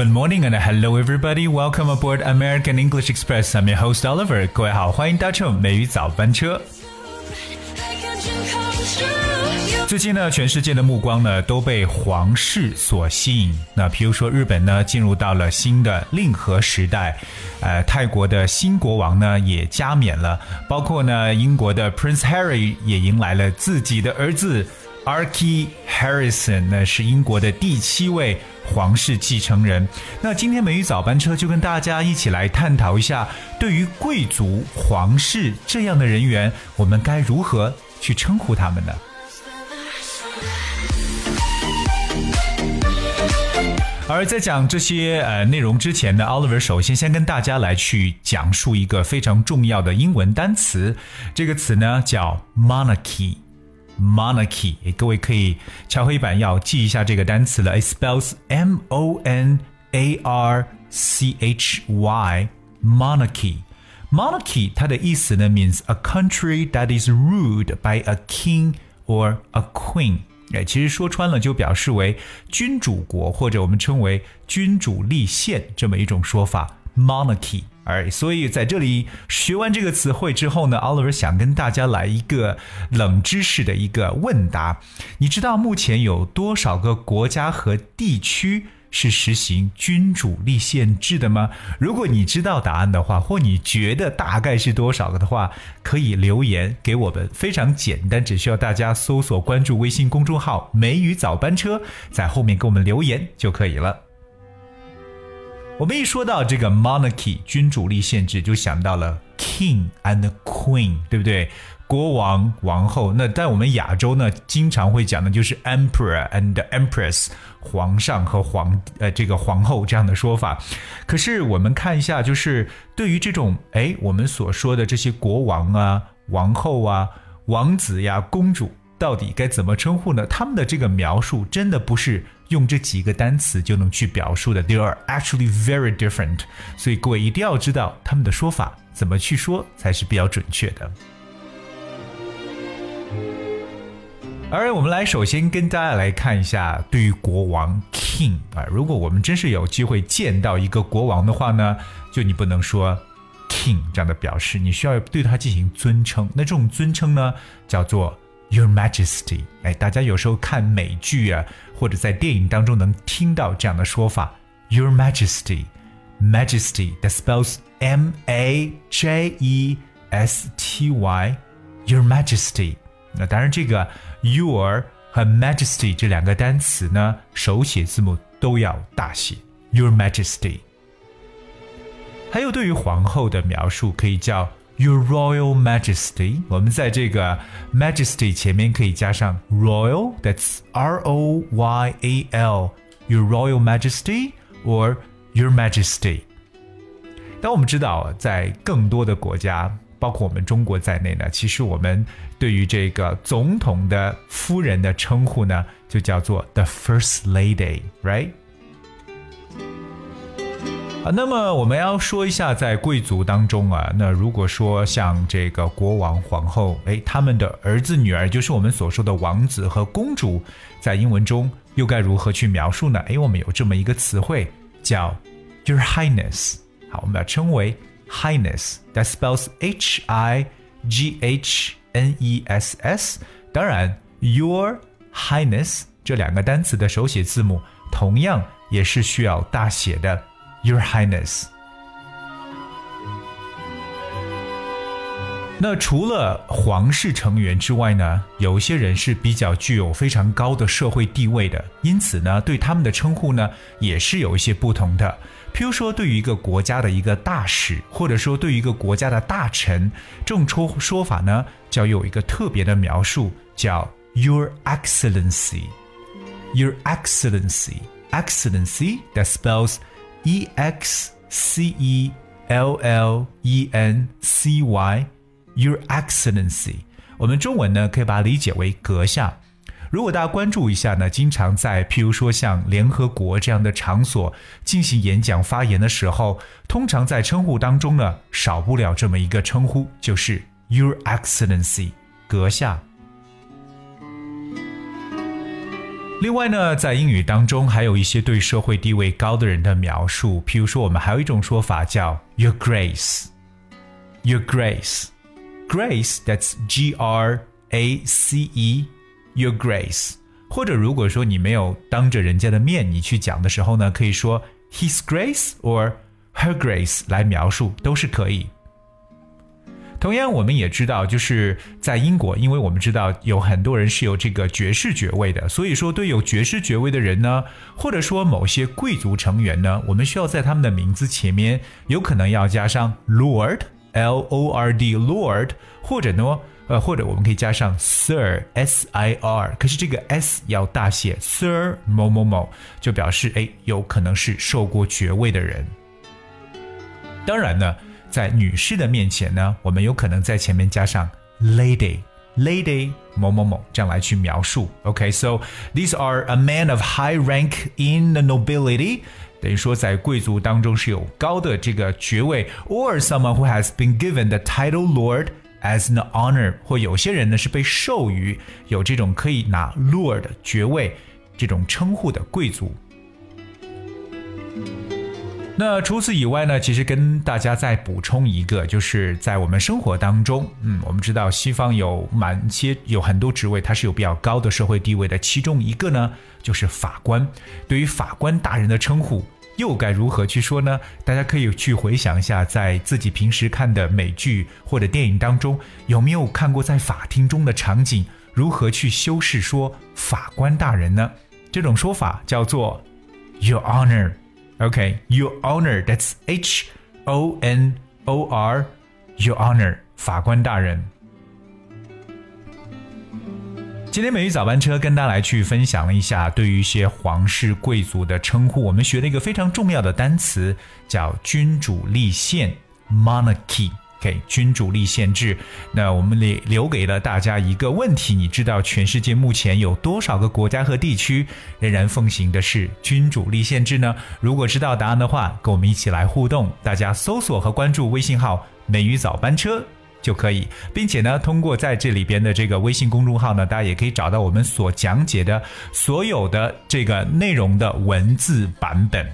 Good morning and hello everybody. Welcome aboard American English Express. I'm your host Oliver. 各位好，欢迎搭乘美语早班车。最近呢，全世界的目光呢都被皇室所吸引。那比如说日本呢，进入到了新的令和时代，呃，泰国的新国王呢也加冕了，包括呢英国的 Prince Harry 也迎来了自己的儿子 Archie Harrison，呢是英国的第七位皇室继承人。那今天美语早班车就跟大家一起来探讨一下，对于贵族、皇室这样的人员，我们该如何去称呼他们呢？而在讲这些呃内容之前呢，Oliver 首先先跟大家来去讲述一个非常重要的英文单词，这个词呢叫 monarchy。monarchy，各位可以敲黑板要记一下这个单词了。It spells M O N A R C H Y monarchy。monarchy 它的意思呢 means a country that is ruled by a king or a queen。哎，其实说穿了就表示为君主国，或者我们称为君主立宪这么一种说法 ，monarchy。而所以在这里学完这个词汇之后呢，Oliver 想跟大家来一个冷知识的一个问答。你知道目前有多少个国家和地区？是实行君主立宪制的吗？如果你知道答案的话，或你觉得大概是多少个的话，可以留言给我们。非常简单，只需要大家搜索关注微信公众号“梅雨早班车”，在后面给我们留言就可以了。我们一说到这个 monarchy 君主立宪制，就想到了 king and queen，对不对？国王、王后，那在我们亚洲呢，经常会讲的就是 emperor and empress，皇上和皇呃这个皇后这样的说法。可是我们看一下，就是对于这种哎我们所说的这些国王啊、王后啊、王子呀、公主，到底该怎么称呼呢？他们的这个描述真的不是用这几个单词就能去表述的，they are actually very different。所以各位一定要知道他们的说法怎么去说才是比较准确的。而我们来首先跟大家来看一下，对于国王 king 啊，如果我们真是有机会见到一个国王的话呢，就你不能说 king 这样的表示，你需要对他进行尊称。那这种尊称呢，叫做 Your Majesty。哎，大家有时候看美剧啊，或者在电影当中能听到这样的说法，Your Majesty，Majesty that spells M A J E S T Y，Your Majesty。那当然这个。Your 和 Majesty 这两个单词呢，手写字母都要大写。Your Majesty。还有对于皇后的描述，可以叫 Your Royal Majesty。我们在这个 Majesty 前面可以加上 Royal，that's R O Y A L。Your Royal Majesty or Your Majesty。但我们知道，在更多的国家。包括我们中国在内呢，其实我们对于这个总统的夫人的称呼呢，就叫做 the first lady，right？ 啊，那么我们要说一下，在贵族当中啊，那如果说像这个国王、皇后，哎，他们的儿子、女儿，就是我们所说的王子和公主，在英文中又该如何去描述呢？哎，我们有这么一个词汇叫 Your Highness，好，我们要称为。Highness that spells H I G H N E S S。当然，Your Highness 这两个单词的手写字母同样也是需要大写的。Your Highness。那除了皇室成员之外呢，有一些人是比较具有非常高的社会地位的，因此呢，对他们的称呼呢也是有一些不同的。譬如说，对于一个国家的一个大使，或者说对于一个国家的大臣，这种说说法呢，就要有一个特别的描述，叫 Your Excellency。Your Excellency，Excellency that spells E X C E L L E N C Y。Your Excellency，我们中文呢可以把它理解为阁下。如果大家关注一下呢，经常在譬如说像联合国这样的场所进行演讲发言的时候，通常在称呼当中呢，少不了这么一个称呼，就是 Your Excellency，阁下。另外呢，在英语当中还有一些对社会地位高的人的描述，譬如说，我们还有一种说法叫 “Your Grace”，Your Grace，Grace，that's G R A C E，Your Grace。或者如果说你没有当着人家的面你去讲的时候呢，可以说 His Grace or Her Grace 来描述都是可以。同样，我们也知道，就是在英国，因为我们知道有很多人是有这个爵士爵位的，所以说对有爵士爵位的人呢，或者说某些贵族成员呢，我们需要在他们的名字前面有可能要加上 Lord，L O R D，Lord，或者呢，呃，或者我们可以加上 Sir，S I R，可是这个 S 要大写，Sir 某某某，就表示哎，有可能是受过爵位的人。当然呢。在女士的面前呢，我们有可能在前面加上 lady，lady 某某某这样来去描述。OK，so these are a man of high rank in the nobility，等于说在贵族当中是有高的这个爵位，or someone who has been given the title lord as an honor，或有些人呢是被授予有这种可以拿 lord 爵位这种称呼的贵族。那除此以外呢，其实跟大家再补充一个，就是在我们生活当中，嗯，我们知道西方有蛮些有很多职位，它是有比较高的社会地位的。其中一个呢，就是法官。对于法官大人的称呼，又该如何去说呢？大家可以去回想一下，在自己平时看的美剧或者电影当中，有没有看过在法庭中的场景？如何去修饰说法官大人呢？这种说法叫做 Your Honor。OK，Your Honor. That's H O N O R. Your Honor，法官大人。今天美玉早班车跟大家来去分享了一下对于一些皇室贵族的称呼，我们学了一个非常重要的单词，叫君主立宪 （monarchy）。给君主立宪制，那我们留留给了大家一个问题：你知道全世界目前有多少个国家和地区仍然奉行的是君主立宪制呢？如果知道答案的话，跟我们一起来互动。大家搜索和关注微信号“美语早班车”就可以，并且呢，通过在这里边的这个微信公众号呢，大家也可以找到我们所讲解的所有的这个内容的文字版本。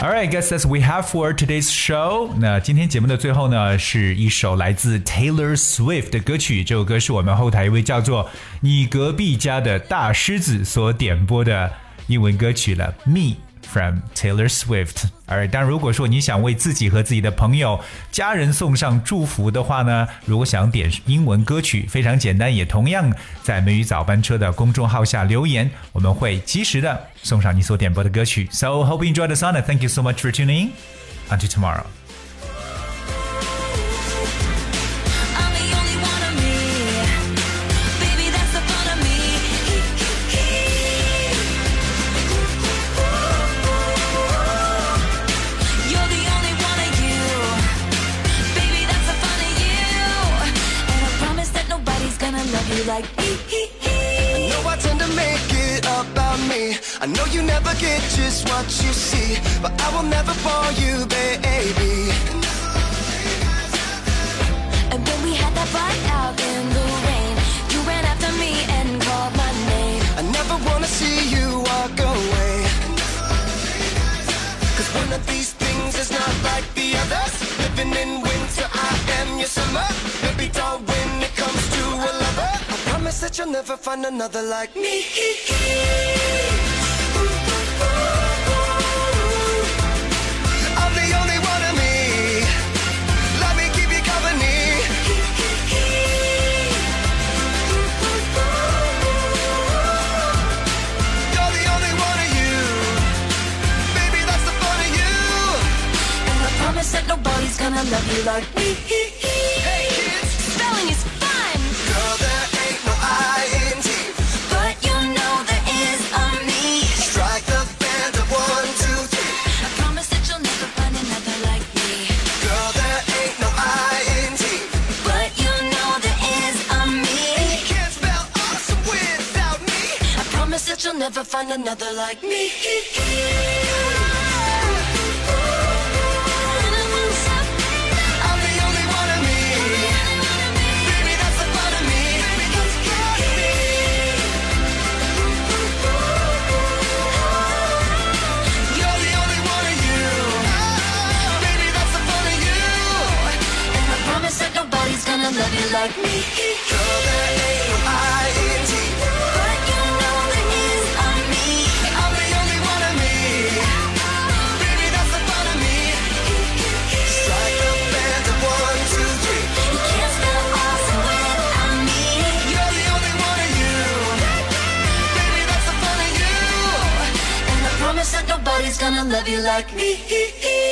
All right, guess that's we have for today's show. 那今天节目的最后呢，是一首来自 Taylor Swift 的歌曲。这首歌是我们后台一位叫做你隔壁家的大狮子所点播的英文歌曲了。Me。From Taylor Swift。而当然，如果说你想为自己和自己的朋友、家人送上祝福的话呢，如果想点英文歌曲，非常简单，也同样在美语早班车的公众号下留言，我们会及时的送上你所点播的歌曲。So hope you enjoy the song. thank you so much for tuning. Until tomorrow. What you see, but I will never fall you, baby. And when we had that fight out in the rain, you ran after me and called my name. I never wanna see you walk away. Cause one of these things is not like the others. Living in winter, I am your summer. Baby, don't when it comes to a lover I promise that you'll never find another like me. love you like me. Hey kids, spelling is fun. Girl, there ain't no I in T. But you know there is me. Strike the band of one, two, three. I promise that you'll never find another like me. Girl, there ain't no I in T. But you know there is me. And you can't spell awesome without me. I promise that you'll never find another like me. Love like me.